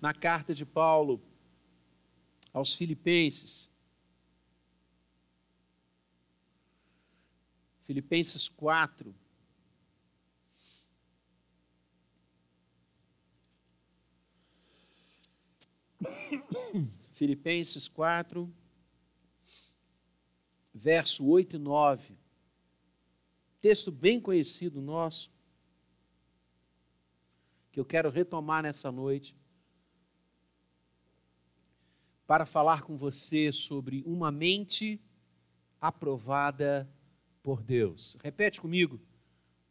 na carta de Paulo aos Filipenses. Filipenses 4. Filipenses 4, verso 8 e 9. Texto bem conhecido nosso, que eu quero retomar nessa noite para falar com você sobre uma mente aprovada por Deus. Repete comigo.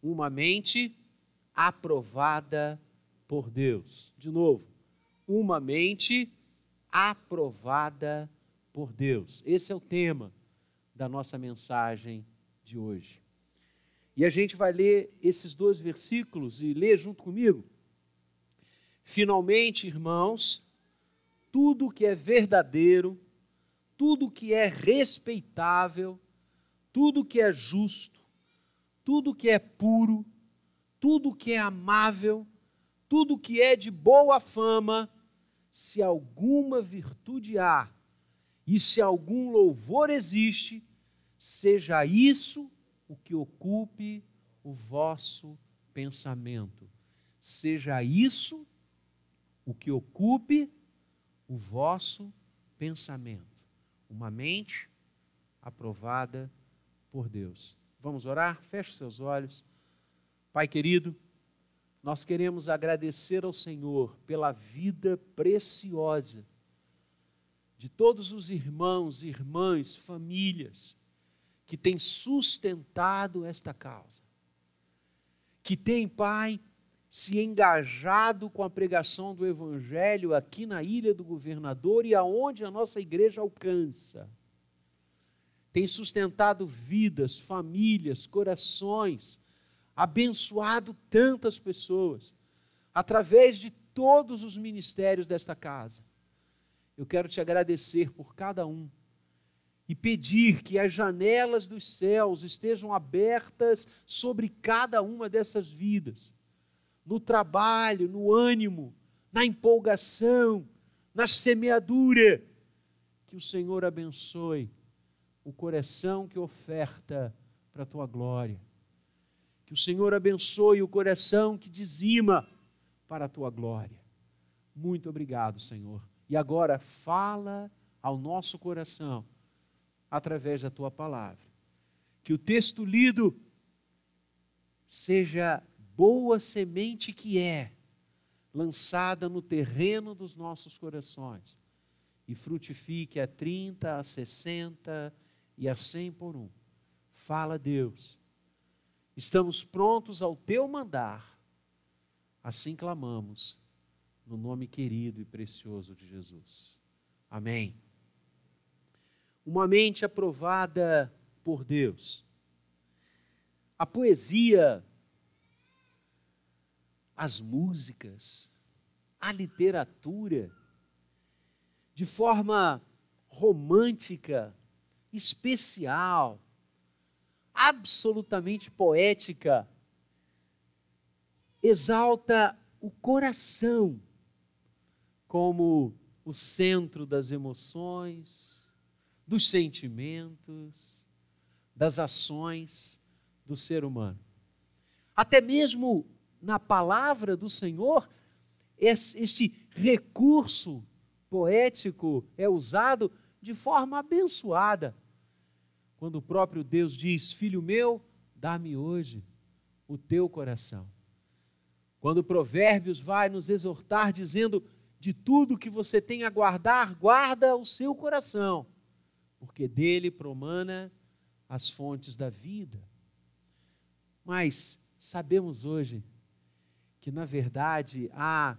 Uma mente aprovada por Deus. De novo. Uma mente aprovada por Deus. Esse é o tema da nossa mensagem de hoje. E a gente vai ler esses dois versículos e ler junto comigo. Finalmente, irmãos, tudo que é verdadeiro, tudo que é respeitável, tudo que é justo, tudo que é puro, tudo que é amável, tudo que é de boa fama, se alguma virtude há e se algum louvor existe, seja isso o que ocupe o vosso pensamento. Seja isso o que ocupe o vosso pensamento. Uma mente aprovada por Deus. Vamos orar? Feche seus olhos. Pai querido, nós queremos agradecer ao Senhor pela vida preciosa de todos os irmãos, irmãs, famílias que têm sustentado esta causa. Que tem, Pai, se engajado com a pregação do Evangelho aqui na Ilha do Governador e aonde a nossa igreja alcança. Tem sustentado vidas, famílias, corações, abençoado tantas pessoas, através de todos os ministérios desta casa. Eu quero te agradecer por cada um e pedir que as janelas dos céus estejam abertas sobre cada uma dessas vidas no trabalho, no ânimo, na empolgação, na semeadura. Que o Senhor abençoe o coração que oferta para a tua glória. Que o Senhor abençoe o coração que dizima para a tua glória. Muito obrigado, Senhor. E agora fala ao nosso coração através da tua palavra. Que o texto lido seja boa semente que é, lançada no terreno dos nossos corações, e frutifique a 30, a 60 e a 100 por um. Fala, Deus, estamos prontos ao teu mandar, assim clamamos, no nome querido e precioso de Jesus. Amém. Uma mente aprovada por Deus. A poesia as músicas, a literatura, de forma romântica, especial, absolutamente poética, exalta o coração como o centro das emoções, dos sentimentos, das ações do ser humano. Até mesmo na palavra do Senhor, este recurso poético é usado de forma abençoada. Quando o próprio Deus diz: Filho meu, dá-me hoje o teu coração. Quando Provérbios vai nos exortar dizendo: De tudo que você tem a guardar, guarda o seu coração, porque dele promana as fontes da vida. Mas sabemos hoje que na verdade há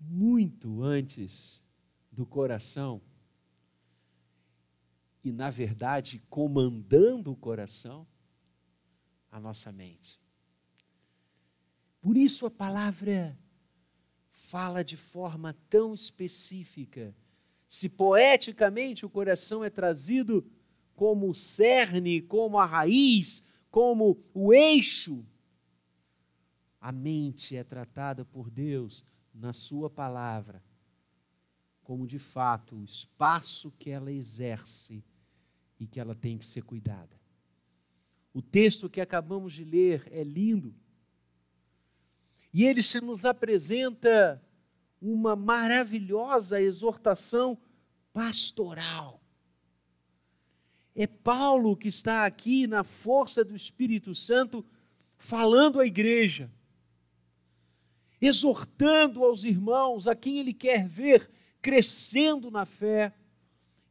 muito antes do coração e na verdade comandando o coração a nossa mente. Por isso a palavra fala de forma tão específica. Se poeticamente o coração é trazido como o cerne, como a raiz, como o eixo a mente é tratada por Deus na Sua palavra como de fato o espaço que ela exerce e que ela tem que ser cuidada. O texto que acabamos de ler é lindo. E ele se nos apresenta uma maravilhosa exortação pastoral. É Paulo que está aqui na força do Espírito Santo falando à igreja, exortando aos irmãos a quem ele quer ver crescendo na fé,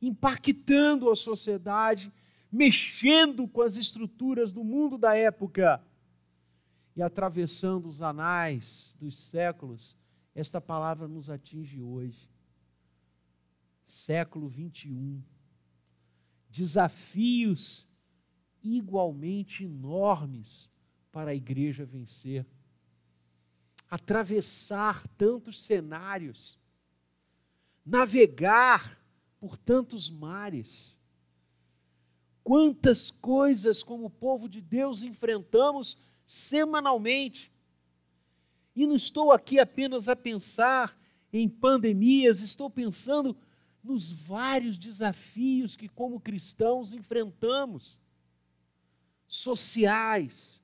impactando a sociedade, mexendo com as estruturas do mundo da época e atravessando os anais dos séculos, esta palavra nos atinge hoje. Século 21. Desafios igualmente enormes para a igreja vencer. Atravessar tantos cenários, navegar por tantos mares. Quantas coisas, como povo de Deus, enfrentamos semanalmente. E não estou aqui apenas a pensar em pandemias, estou pensando nos vários desafios que, como cristãos, enfrentamos sociais,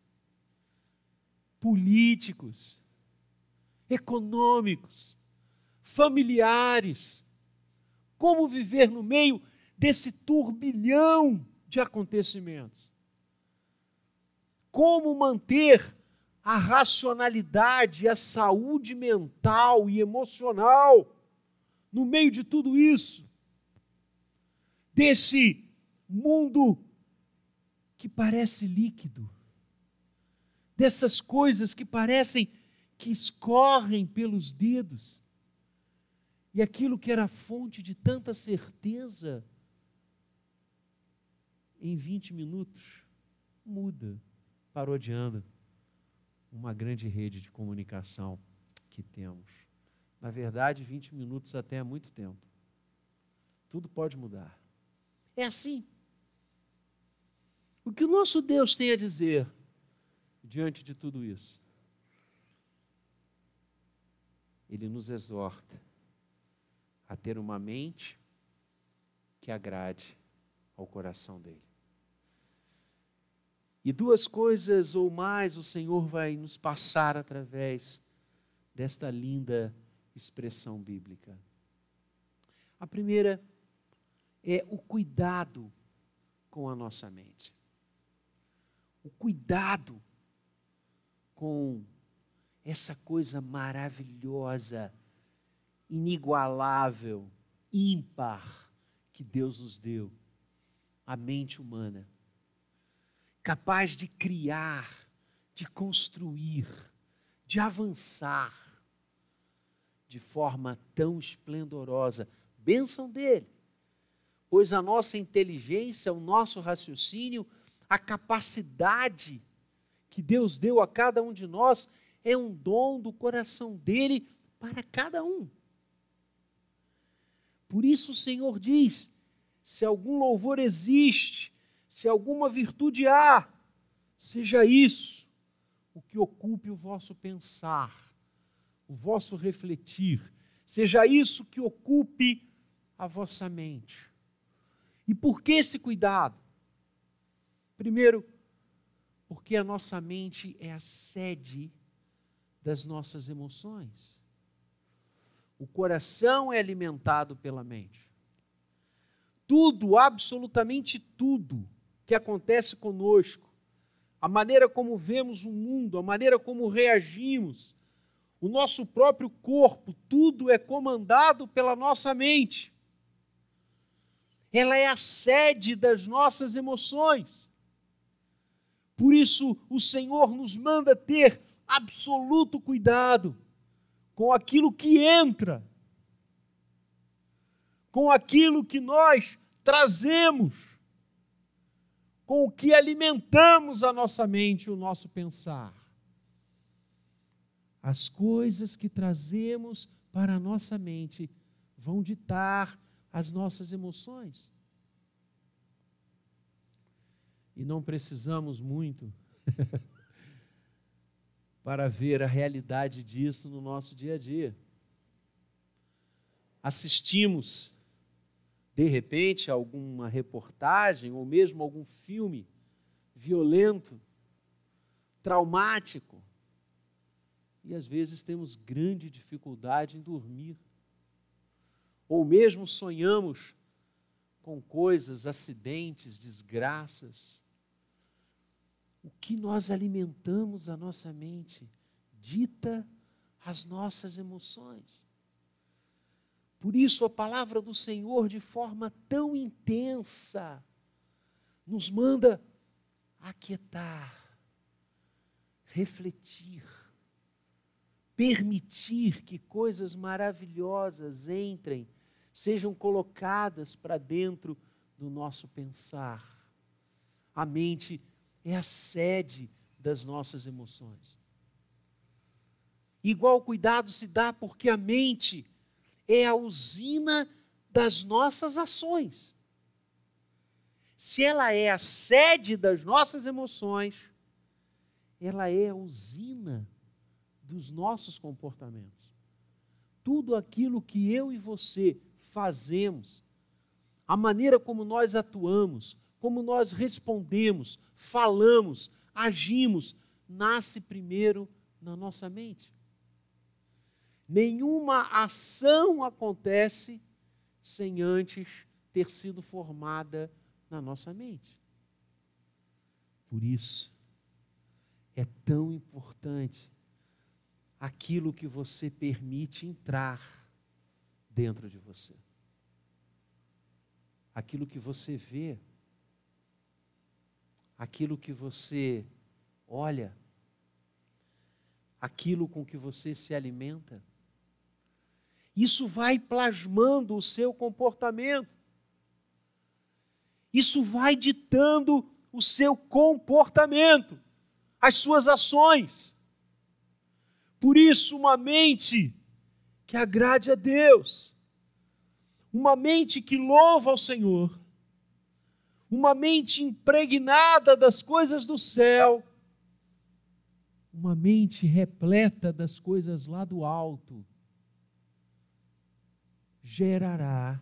políticos, econômicos, familiares. Como viver no meio desse turbilhão de acontecimentos? Como manter a racionalidade, a saúde mental e emocional no meio de tudo isso? Desse mundo que parece líquido, dessas coisas que parecem que escorrem pelos dedos e aquilo que era fonte de tanta certeza, em 20 minutos, muda, parodiando uma grande rede de comunicação que temos. Na verdade, 20 minutos até é muito tempo. Tudo pode mudar. É assim. O que o nosso Deus tem a dizer diante de tudo isso? Ele nos exorta a ter uma mente que agrade ao coração dele. E duas coisas ou mais o Senhor vai nos passar através desta linda expressão bíblica. A primeira é o cuidado com a nossa mente. O cuidado com essa coisa maravilhosa inigualável, ímpar que Deus nos deu a mente humana, capaz de criar, de construir, de avançar de forma tão esplendorosa. Bênção dele, pois a nossa inteligência, o nosso raciocínio, a capacidade que Deus deu a cada um de nós é um dom do coração dele para cada um. Por isso o Senhor diz: se algum louvor existe, se alguma virtude há, seja isso o que ocupe o vosso pensar, o vosso refletir, seja isso que ocupe a vossa mente. E por que esse cuidado? Primeiro, porque a nossa mente é a sede das nossas emoções. O coração é alimentado pela mente. Tudo, absolutamente tudo que acontece conosco, a maneira como vemos o mundo, a maneira como reagimos, o nosso próprio corpo, tudo é comandado pela nossa mente. Ela é a sede das nossas emoções. Por isso, o Senhor nos manda ter absoluto cuidado com aquilo que entra, com aquilo que nós trazemos, com o que alimentamos a nossa mente, o nosso pensar. As coisas que trazemos para a nossa mente vão ditar as nossas emoções. E não precisamos muito para ver a realidade disso no nosso dia a dia. assistimos, de repente, alguma reportagem ou mesmo algum filme violento, traumático, e às vezes temos grande dificuldade em dormir. Ou mesmo sonhamos com coisas, acidentes, desgraças. O que nós alimentamos a nossa mente dita as nossas emoções. Por isso, a palavra do Senhor, de forma tão intensa, nos manda aquietar, refletir, permitir que coisas maravilhosas entrem, sejam colocadas para dentro do nosso pensar. A mente é a sede das nossas emoções. Igual cuidado se dá porque a mente é a usina das nossas ações. Se ela é a sede das nossas emoções, ela é a usina dos nossos comportamentos. Tudo aquilo que eu e você fazemos, a maneira como nós atuamos, como nós respondemos, falamos, agimos, nasce primeiro na nossa mente. Nenhuma ação acontece sem antes ter sido formada na nossa mente. Por isso, é tão importante aquilo que você permite entrar dentro de você. Aquilo que você vê, aquilo que você olha, aquilo com que você se alimenta. Isso vai plasmando o seu comportamento. Isso vai ditando o seu comportamento, as suas ações. Por isso, uma mente que agrade a Deus, uma mente que louva ao Senhor, uma mente impregnada das coisas do céu, uma mente repleta das coisas lá do alto, gerará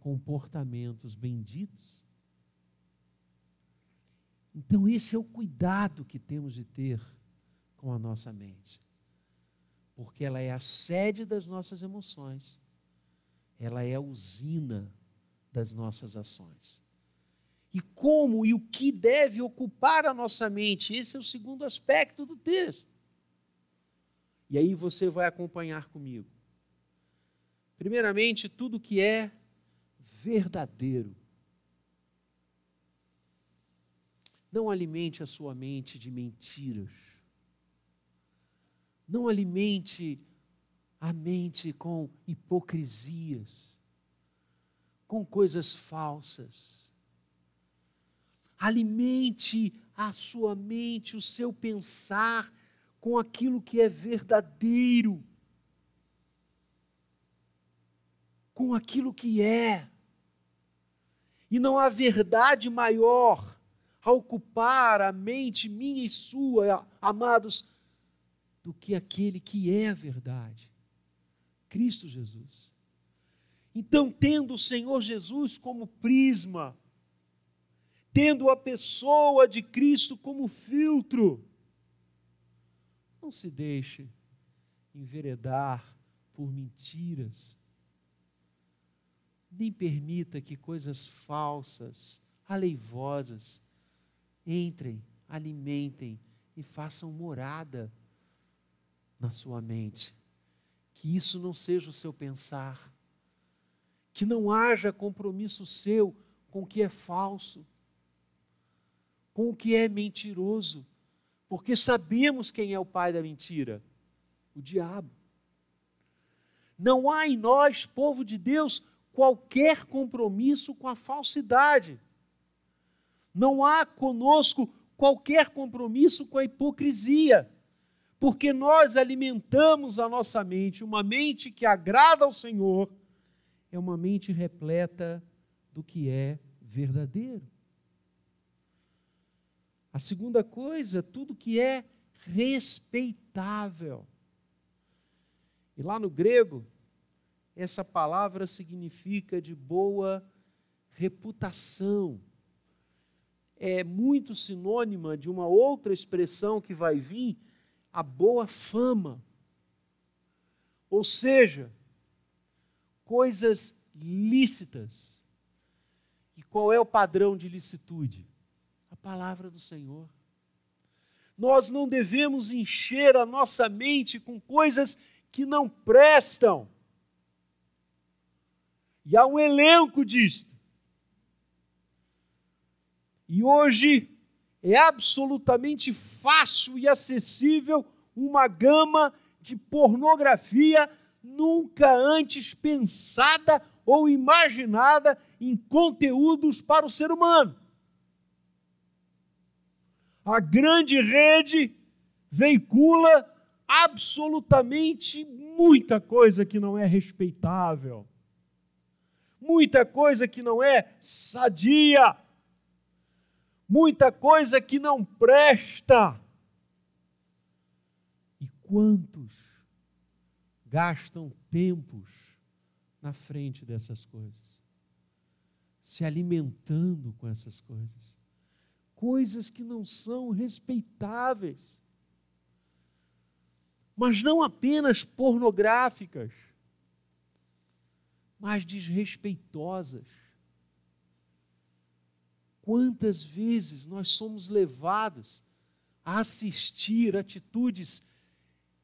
comportamentos benditos. Então, esse é o cuidado que temos de ter com a nossa mente porque ela é a sede das nossas emoções, ela é a usina das nossas ações. E como e o que deve ocupar a nossa mente? Esse é o segundo aspecto do texto. E aí você vai acompanhar comigo. Primeiramente, tudo que é verdadeiro. Não alimente a sua mente de mentiras não alimente a mente com hipocrisias, com coisas falsas. Alimente a sua mente, o seu pensar com aquilo que é verdadeiro, com aquilo que é. E não há verdade maior a ocupar a mente minha e sua, amados, do que aquele que é a verdade, Cristo Jesus. Então, tendo o Senhor Jesus como prisma, tendo a pessoa de Cristo como filtro, não se deixe enveredar por mentiras, nem permita que coisas falsas, aleivosas, entrem, alimentem e façam morada na sua mente. Que isso não seja o seu pensar. Que não haja compromisso seu com o que é falso, com o que é mentiroso, porque sabemos quem é o pai da mentira: o diabo. Não há em nós, povo de Deus, qualquer compromisso com a falsidade. Não há conosco qualquer compromisso com a hipocrisia porque nós alimentamos a nossa mente, uma mente que agrada ao Senhor, é uma mente repleta do que é verdadeiro. A segunda coisa, tudo que é respeitável. E lá no grego, essa palavra significa de boa reputação. É muito sinônima de uma outra expressão que vai vir, a boa fama. Ou seja, coisas lícitas. E qual é o padrão de licitude? Palavra do Senhor. Nós não devemos encher a nossa mente com coisas que não prestam. E há um elenco disto. E hoje é absolutamente fácil e acessível uma gama de pornografia nunca antes pensada ou imaginada em conteúdos para o ser humano. A grande rede veicula absolutamente muita coisa que não é respeitável, muita coisa que não é sadia, muita coisa que não presta. E quantos gastam tempos na frente dessas coisas, se alimentando com essas coisas, coisas que não são respeitáveis, mas não apenas pornográficas, mas desrespeitosas. Quantas vezes nós somos levados a assistir atitudes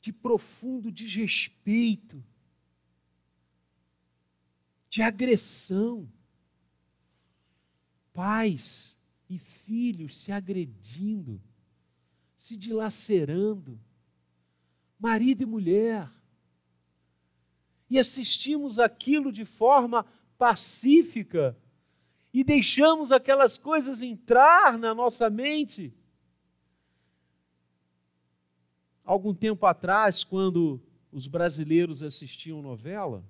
de profundo desrespeito, de agressão. Pais filhos se agredindo, se dilacerando, marido e mulher. E assistimos aquilo de forma pacífica e deixamos aquelas coisas entrar na nossa mente algum tempo atrás, quando os brasileiros assistiam novela,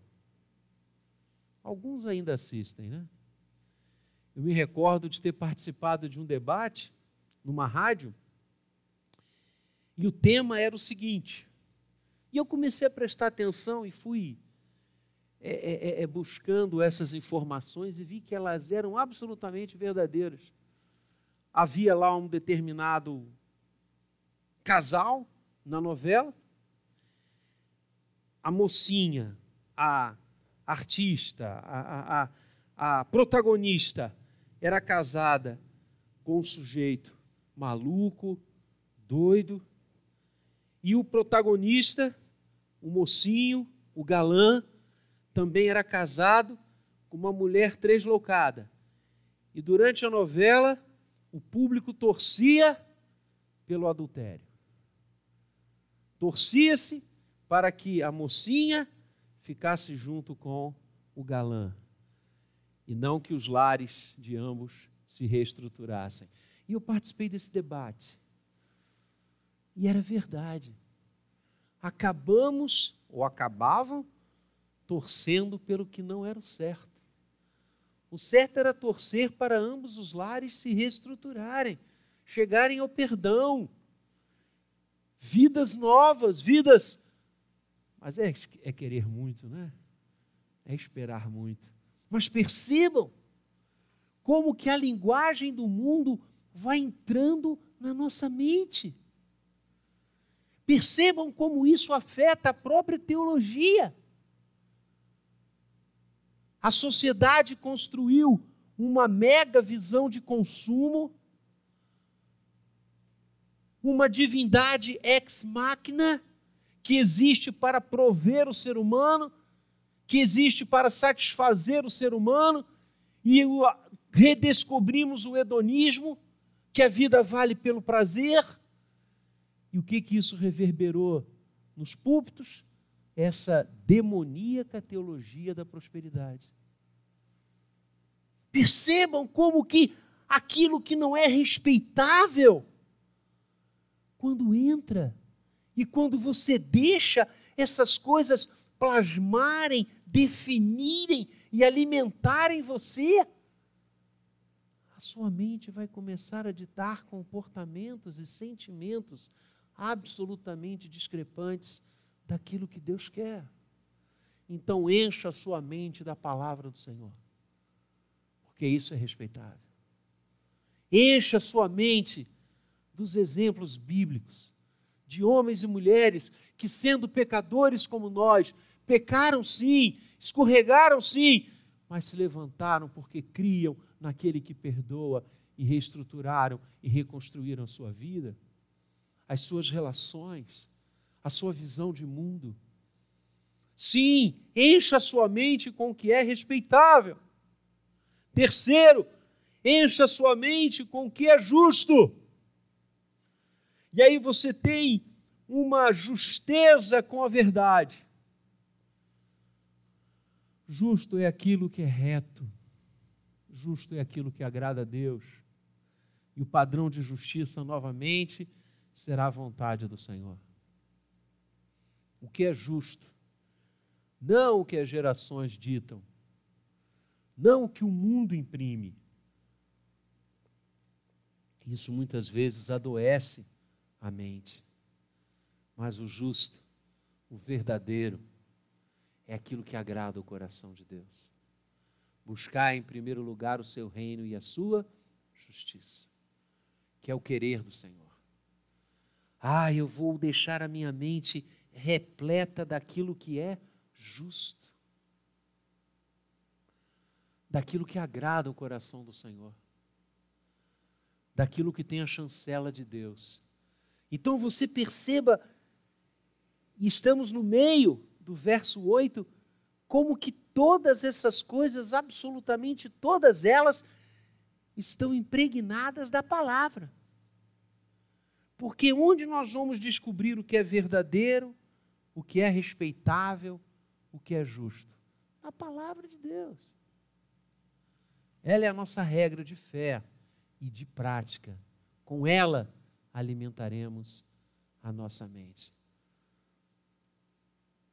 alguns ainda assistem, né? Eu me recordo de ter participado de um debate numa rádio, e o tema era o seguinte, e eu comecei a prestar atenção e fui é, é, é, é buscando essas informações e vi que elas eram absolutamente verdadeiras. Havia lá um determinado casal na novela, a mocinha, a artista, a, a, a protagonista era casada com um sujeito maluco, doido, e o protagonista, o mocinho, o galã, também era casado com uma mulher tresloucada. E durante a novela, o público torcia pelo adultério. Torcia-se para que a mocinha ficasse junto com o galã e não que os lares de ambos se reestruturassem. E eu participei desse debate. E era verdade. Acabamos, ou acabavam, torcendo pelo que não era o certo. O certo era torcer para ambos os lares se reestruturarem, chegarem ao perdão vidas novas, vidas. Mas é, é querer muito, né? É esperar muito. Mas percebam como que a linguagem do mundo vai entrando na nossa mente. Percebam como isso afeta a própria teologia. A sociedade construiu uma mega visão de consumo uma divindade ex machina que existe para prover o ser humano, que existe para satisfazer o ser humano, e redescobrimos o hedonismo, que a vida vale pelo prazer. E o que que isso reverberou nos púlpitos? Essa demoníaca teologia da prosperidade. Percebam como que aquilo que não é respeitável quando entra e quando você deixa essas coisas plasmarem, definirem e alimentarem você, a sua mente vai começar a ditar comportamentos e sentimentos absolutamente discrepantes daquilo que Deus quer. então encha a sua mente da palavra do Senhor, porque isso é respeitável. Encha a sua mente dos exemplos bíblicos, de homens e mulheres que, sendo pecadores como nós, pecaram sim, escorregaram sim, mas se levantaram porque criam naquele que perdoa e reestruturaram e reconstruíram a sua vida, as suas relações, a sua visão de mundo. Sim, encha a sua mente com o que é respeitável. Terceiro, encha a sua mente com o que é justo. E aí você tem uma justeza com a verdade. Justo é aquilo que é reto, justo é aquilo que agrada a Deus. E o padrão de justiça, novamente, será a vontade do Senhor. O que é justo, não o que as gerações ditam, não o que o mundo imprime. Isso muitas vezes adoece a mente. Mas o justo, o verdadeiro, é aquilo que agrada o coração de Deus. Buscar em primeiro lugar o seu reino e a sua justiça, que é o querer do Senhor. Ah, eu vou deixar a minha mente repleta daquilo que é justo, daquilo que agrada o coração do Senhor, daquilo que tem a chancela de Deus. Então você perceba, estamos no meio do verso 8, como que todas essas coisas, absolutamente todas elas, estão impregnadas da palavra. Porque onde nós vamos descobrir o que é verdadeiro, o que é respeitável, o que é justo? Na palavra de Deus. Ela é a nossa regra de fé e de prática. Com ela, alimentaremos a nossa mente.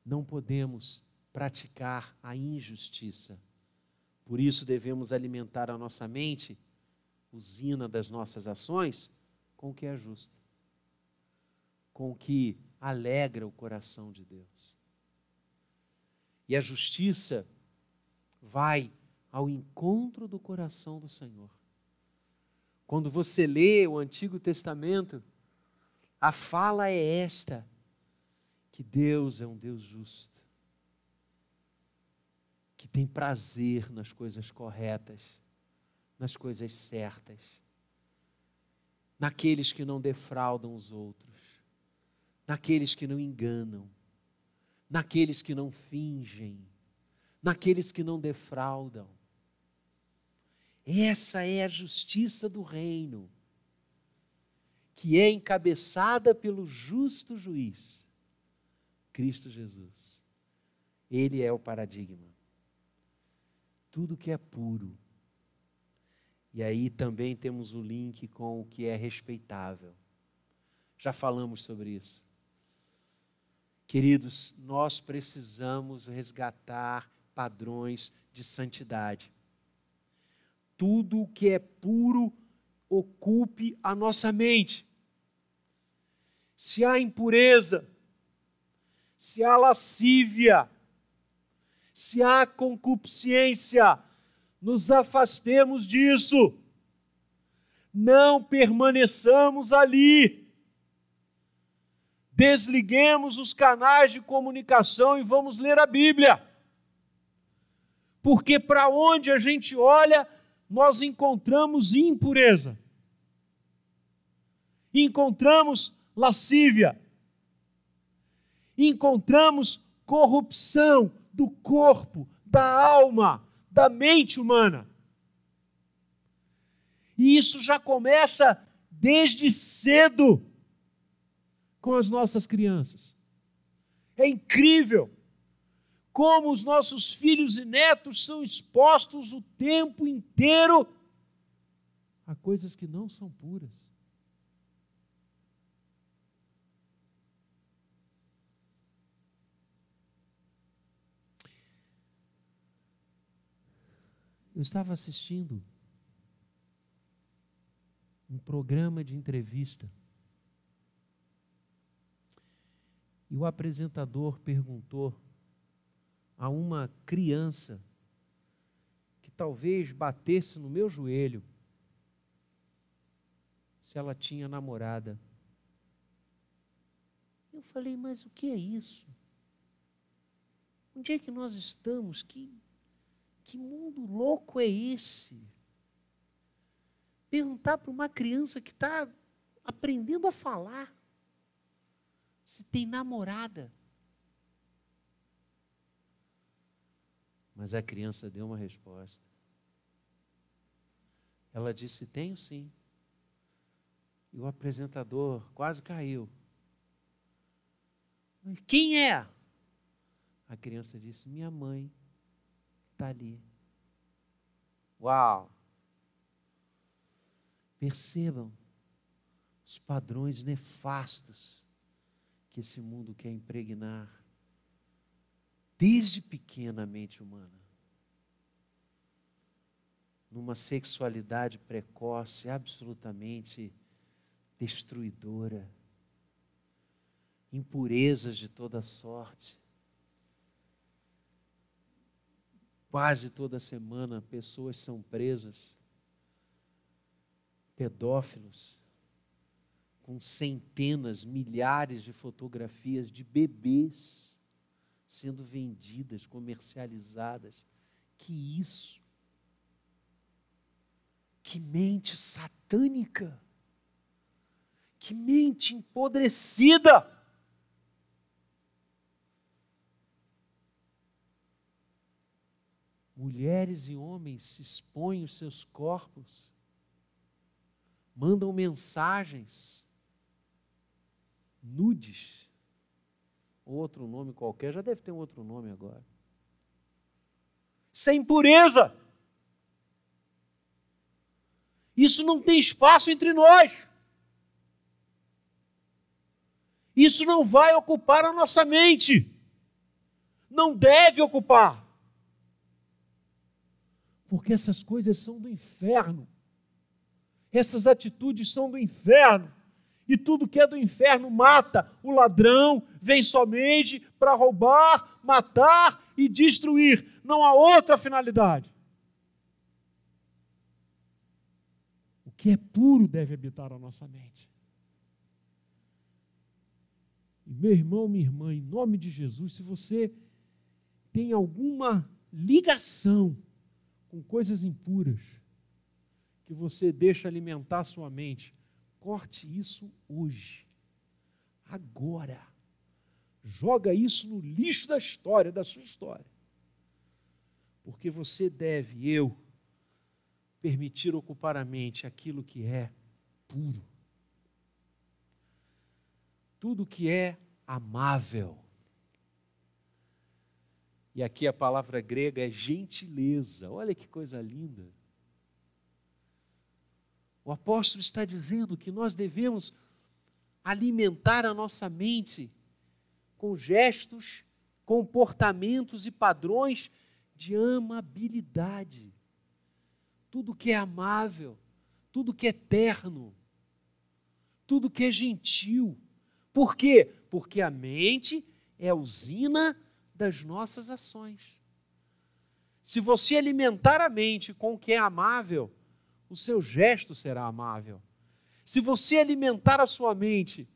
Não podemos praticar a injustiça. Por isso devemos alimentar a nossa mente, usina das nossas ações, com o que é justo, com o que alegra o coração de Deus. E a justiça vai ao encontro do coração do Senhor. Quando você lê o Antigo Testamento, a fala é esta: que Deus é um Deus justo, que tem prazer nas coisas corretas, nas coisas certas, naqueles que não defraudam os outros, naqueles que não enganam, naqueles que não fingem, naqueles que não defraudam. Essa é a justiça do reino, que é encabeçada pelo justo juiz, Cristo Jesus. Ele é o paradigma. Tudo que é puro. E aí também temos o link com o que é respeitável. Já falamos sobre isso. Queridos, nós precisamos resgatar padrões de santidade tudo o que é puro ocupe a nossa mente. Se há impureza, se há lascívia, se há concupiscência, nos afastemos disso. Não permaneçamos ali. Desliguemos os canais de comunicação e vamos ler a Bíblia. Porque para onde a gente olha, nós encontramos impureza, encontramos lascívia, encontramos corrupção do corpo, da alma, da mente humana. E isso já começa desde cedo com as nossas crianças. É incrível como os nossos filhos e netos são expostos o tempo inteiro a coisas que não são puras. Eu estava assistindo um programa de entrevista e o apresentador perguntou a uma criança que talvez batesse no meu joelho se ela tinha namorada. Eu falei, mas o que é isso? Onde é que nós estamos? Que, que mundo louco é esse? Perguntar para uma criança que está aprendendo a falar se tem namorada. Mas a criança deu uma resposta. Ela disse: Tenho sim. E o apresentador quase caiu. Mas quem é? A criança disse: Minha mãe está ali. Uau! Percebam os padrões nefastos que esse mundo quer impregnar desde pequena a mente humana. Numa sexualidade precoce, absolutamente destruidora, impurezas de toda sorte. Quase toda semana pessoas são presas, pedófilos, com centenas, milhares de fotografias de bebês sendo vendidas, comercializadas. Que isso? Que mente satânica! Que mente empodrecida! Mulheres e homens se expõem os seus corpos, mandam mensagens nudes outro nome qualquer, já deve ter um outro nome agora. Sem pureza. Isso não tem espaço entre nós. Isso não vai ocupar a nossa mente. Não deve ocupar. Porque essas coisas são do inferno. Essas atitudes são do inferno e tudo que é do inferno mata. O ladrão vem somente para roubar, matar e destruir. Não há outra finalidade. O que é puro deve habitar a nossa mente. Meu irmão, minha irmã, em nome de Jesus, se você tem alguma ligação com coisas impuras, que você deixa alimentar sua mente, Corte isso hoje, agora. Joga isso no lixo da história, da sua história. Porque você deve, eu, permitir ocupar a mente aquilo que é puro. Tudo que é amável. E aqui a palavra grega é gentileza. Olha que coisa linda. O apóstolo está dizendo que nós devemos alimentar a nossa mente com gestos, comportamentos e padrões de amabilidade. Tudo que é amável, tudo que é terno, tudo que é gentil. Por quê? Porque a mente é usina das nossas ações. Se você alimentar a mente com o que é amável, o seu gesto será amável. Se você alimentar a sua mente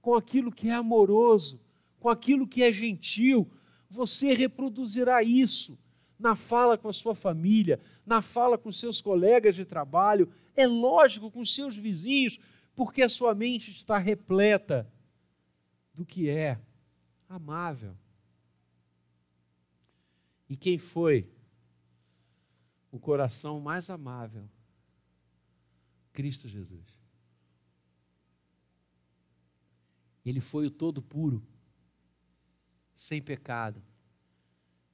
com aquilo que é amoroso, com aquilo que é gentil, você reproduzirá isso na fala com a sua família, na fala com seus colegas de trabalho, é lógico com seus vizinhos, porque a sua mente está repleta do que é amável. E quem foi o coração mais amável Cristo Jesus. Ele foi o todo puro, sem pecado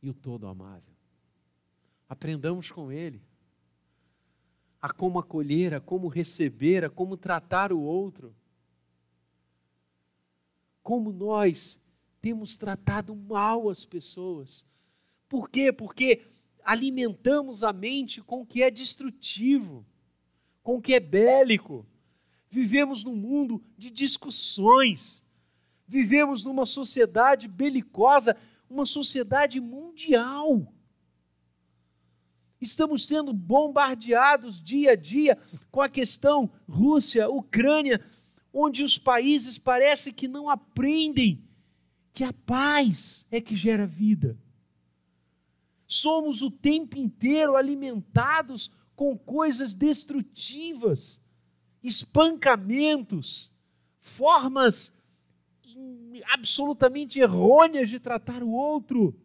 e o todo amável. Aprendamos com ele a como acolher, a como receber, a como tratar o outro. Como nós temos tratado mal as pessoas. Por quê? Porque alimentamos a mente com o que é destrutivo com o que é bélico. Vivemos num mundo de discussões. Vivemos numa sociedade belicosa uma sociedade mundial. Estamos sendo bombardeados dia a dia com a questão Rússia, Ucrânia, onde os países parecem que não aprendem que a paz é que gera vida. Somos o tempo inteiro alimentados com coisas destrutivas, espancamentos, formas absolutamente errôneas de tratar o outro,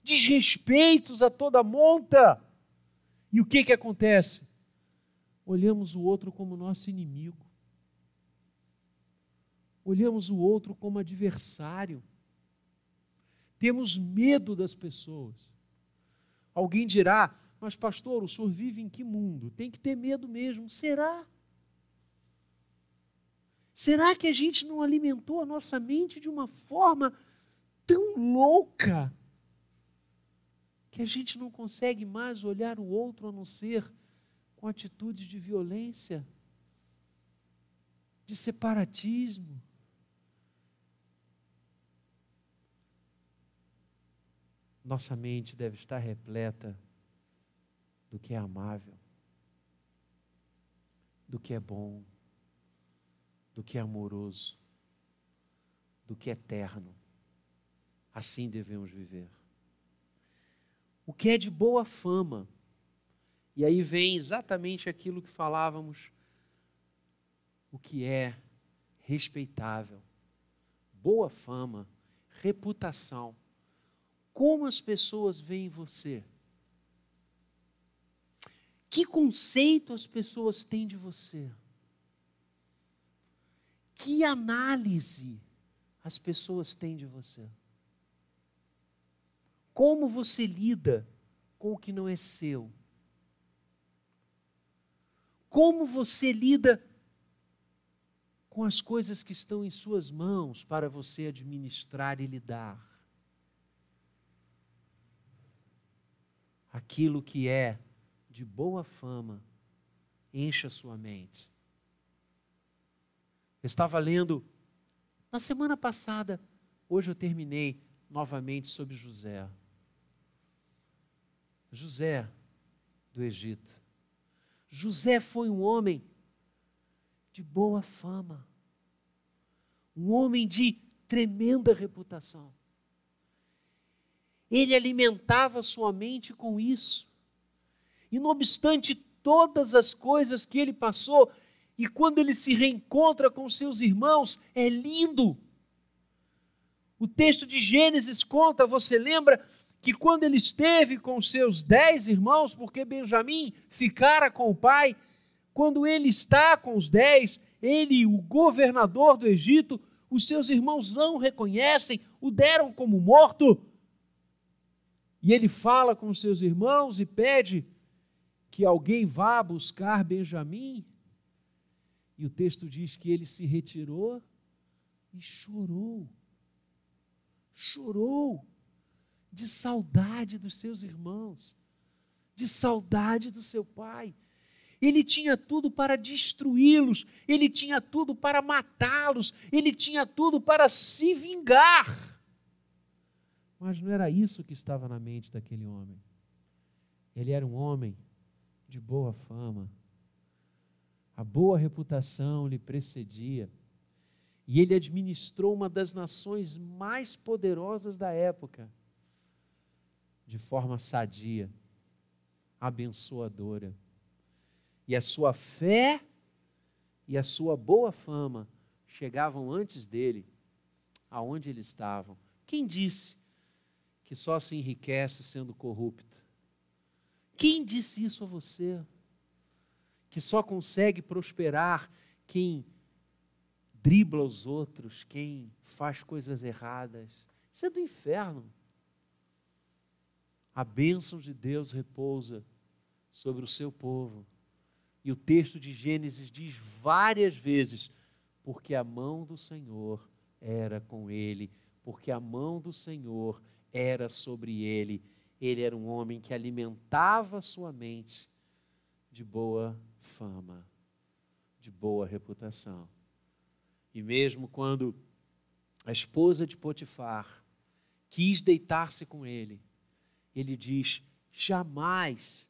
desrespeitos a toda monta. E o que que acontece? Olhamos o outro como nosso inimigo. Olhamos o outro como adversário. Temos medo das pessoas. Alguém dirá: Mas, pastor, o senhor vive em que mundo? Tem que ter medo mesmo. Será? Será que a gente não alimentou a nossa mente de uma forma tão louca que a gente não consegue mais olhar o outro a não ser com atitudes de violência, de separatismo? Nossa mente deve estar repleta do que é amável, do que é bom do que é amoroso, do que é eterno. Assim devemos viver. O que é de boa fama. E aí vem exatamente aquilo que falávamos, o que é respeitável, boa fama, reputação. Como as pessoas veem você? Que conceito as pessoas têm de você? Que análise as pessoas têm de você? Como você lida com o que não é seu? Como você lida com as coisas que estão em suas mãos para você administrar e lidar? Aquilo que é de boa fama encha sua mente. Eu estava lendo na semana passada, hoje eu terminei novamente sobre José. José do Egito. José foi um homem de boa fama, um homem de tremenda reputação. Ele alimentava sua mente com isso. E não obstante todas as coisas que ele passou, e quando ele se reencontra com seus irmãos, é lindo. O texto de Gênesis conta, você lembra, que quando ele esteve com seus dez irmãos, porque Benjamim ficara com o pai, quando ele está com os dez, ele, o governador do Egito, os seus irmãos não o reconhecem, o deram como morto. E ele fala com seus irmãos e pede que alguém vá buscar Benjamim. E o texto diz que ele se retirou e chorou. Chorou de saudade dos seus irmãos, de saudade do seu pai. Ele tinha tudo para destruí-los, ele tinha tudo para matá-los, ele tinha tudo para se vingar. Mas não era isso que estava na mente daquele homem. Ele era um homem de boa fama a boa reputação lhe precedia. E ele administrou uma das nações mais poderosas da época, de forma sadia, abençoadora. E a sua fé e a sua boa fama chegavam antes dele, aonde eles estavam. Quem disse que só se enriquece sendo corrupto? Quem disse isso a você? que só consegue prosperar quem dribla os outros, quem faz coisas erradas. Isso é do inferno. A bênção de Deus repousa sobre o seu povo. E o texto de Gênesis diz várias vezes: porque a mão do Senhor era com ele, porque a mão do Senhor era sobre ele. Ele era um homem que alimentava sua mente de boa fama, de boa reputação. E mesmo quando a esposa de Potifar quis deitar-se com ele. Ele diz: jamais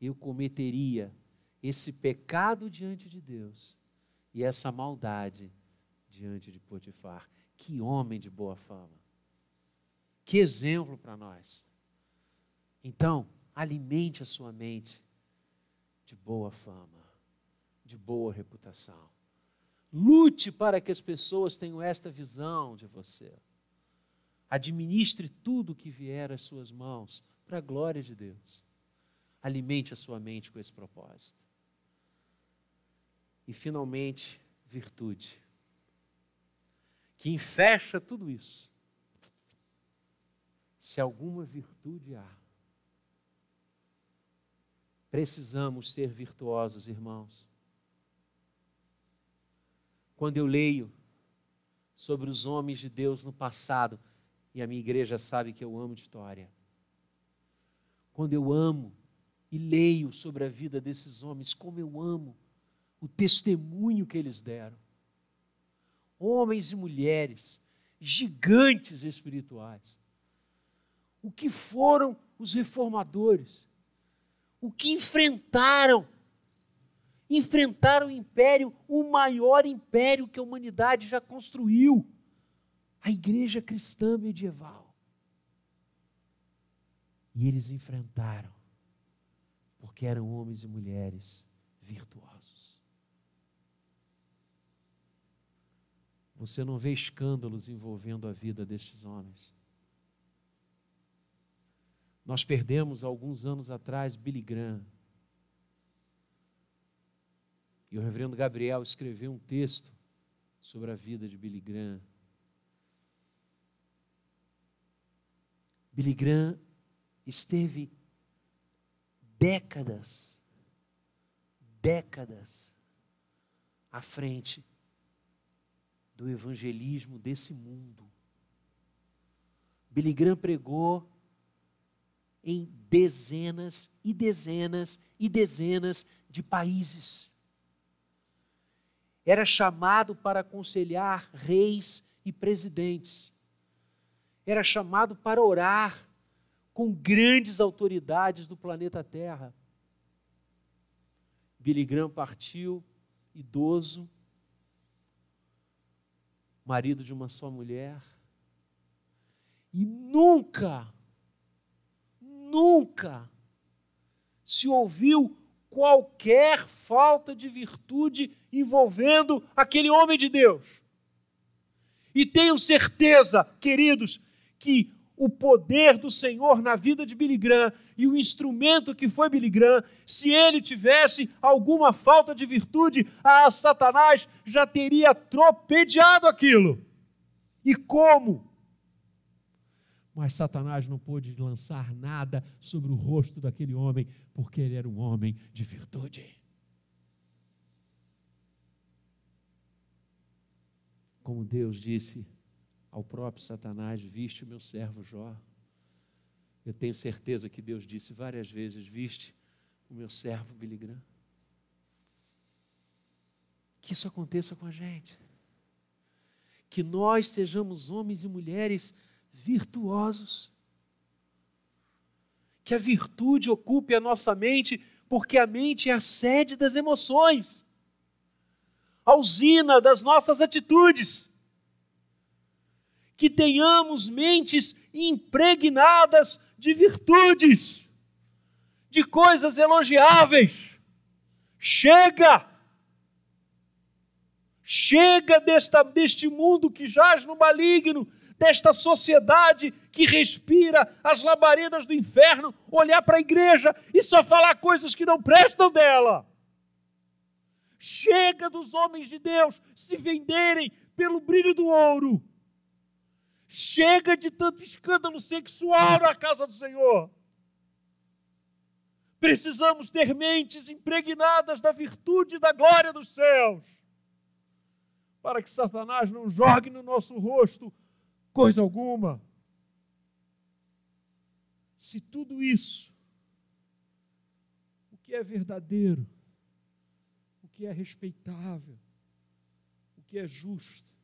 eu cometeria esse pecado diante de Deus e essa maldade diante de Potifar. Que homem de boa fama. Que exemplo para nós. Então, alimente a sua mente de boa fama, de boa reputação. Lute para que as pessoas tenham esta visão de você. Administre tudo que vier às suas mãos para a glória de Deus. Alimente a sua mente com esse propósito. E, finalmente, virtude. Que enfecha tudo isso. Se alguma virtude há, precisamos ser virtuosos, irmãos. Quando eu leio sobre os homens de Deus no passado, e a minha igreja sabe que eu amo história. Quando eu amo e leio sobre a vida desses homens, como eu amo o testemunho que eles deram. Homens e mulheres, gigantes espirituais. O que foram os reformadores? O que enfrentaram? Enfrentaram o império, o maior império que a humanidade já construiu a igreja cristã medieval. E eles enfrentaram, porque eram homens e mulheres virtuosos. Você não vê escândalos envolvendo a vida destes homens. Nós perdemos alguns anos atrás Billy Graham. E o reverendo Gabriel escreveu um texto sobre a vida de Billy Graham. Billy Graham esteve décadas, décadas à frente do evangelismo desse mundo. Billy Graham pregou em dezenas e dezenas e dezenas de países. Era chamado para aconselhar reis e presidentes era chamado para orar com grandes autoridades do planeta Terra. Billy Graham partiu, idoso, marido de uma só mulher, e nunca, nunca se ouviu qualquer falta de virtude envolvendo aquele homem de Deus. E tenho certeza, queridos, que o poder do Senhor na vida de Billy Graham e o instrumento que foi Billy Graham, se ele tivesse alguma falta de virtude, a Satanás já teria tropedeado aquilo. E como? Mas Satanás não pôde lançar nada sobre o rosto daquele homem, porque ele era um homem de virtude. Como Deus disse ao próprio Satanás: Viste o meu servo Jó. Eu tenho certeza que Deus disse várias vezes: Viste o meu servo Billy Graham. Que isso aconteça com a gente. Que nós sejamos homens e mulheres virtuosos. Que a virtude ocupe a nossa mente, porque a mente é a sede das emoções, a usina das nossas atitudes que tenhamos mentes impregnadas de virtudes, de coisas elogiáveis. Chega! Chega desta, deste mundo que jaz no maligno, desta sociedade que respira as labaredas do inferno, olhar para a igreja e só falar coisas que não prestam dela. Chega dos homens de Deus se venderem pelo brilho do ouro Chega de tanto escândalo sexual na casa do Senhor. Precisamos ter mentes impregnadas da virtude e da glória dos céus, para que Satanás não jogue no nosso rosto coisa alguma. Se tudo isso, o que é verdadeiro, o que é respeitável, o que é justo,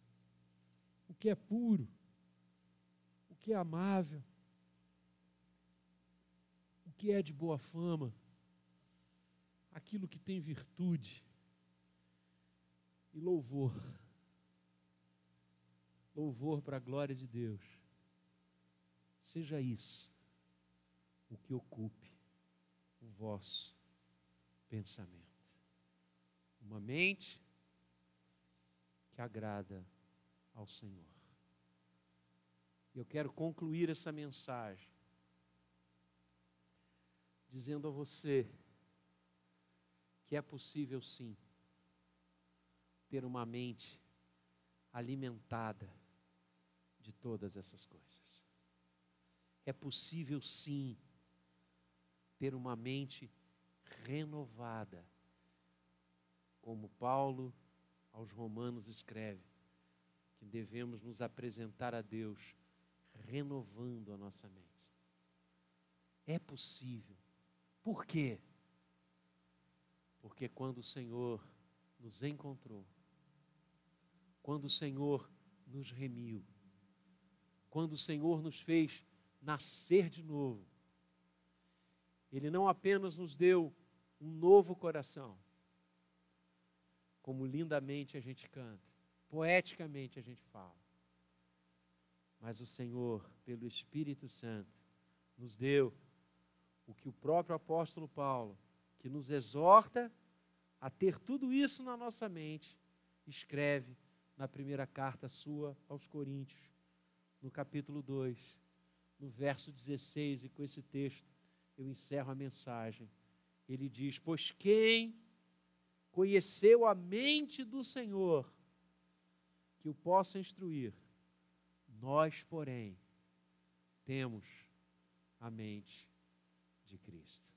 o que é puro, que é amável, o que é de boa fama, aquilo que tem virtude e louvor. Louvor para a glória de Deus. Seja isso o que ocupe o vosso pensamento. Uma mente que agrada ao Senhor. Eu quero concluir essa mensagem dizendo a você que é possível sim ter uma mente alimentada de todas essas coisas. É possível sim ter uma mente renovada, como Paulo aos Romanos escreve, que devemos nos apresentar a Deus renovando a nossa mente. É possível. Por quê? Porque quando o Senhor nos encontrou, quando o Senhor nos remiu, quando o Senhor nos fez nascer de novo, Ele não apenas nos deu um novo coração, como lindamente a gente canta, poeticamente a gente fala, mas o Senhor, pelo Espírito Santo, nos deu o que o próprio apóstolo Paulo que nos exorta a ter tudo isso na nossa mente, escreve na primeira carta sua aos Coríntios, no capítulo 2, no verso 16, e com esse texto eu encerro a mensagem. Ele diz: Pois quem conheceu a mente do Senhor, que o possa instruir, nós, porém, temos a mente de Cristo.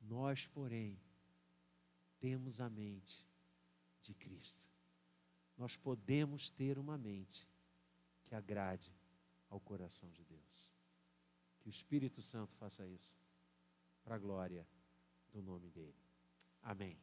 Nós, porém, temos a mente de Cristo. Nós podemos ter uma mente que agrade ao coração de Deus. Que o Espírito Santo faça isso, para a glória do nome dEle. Amém.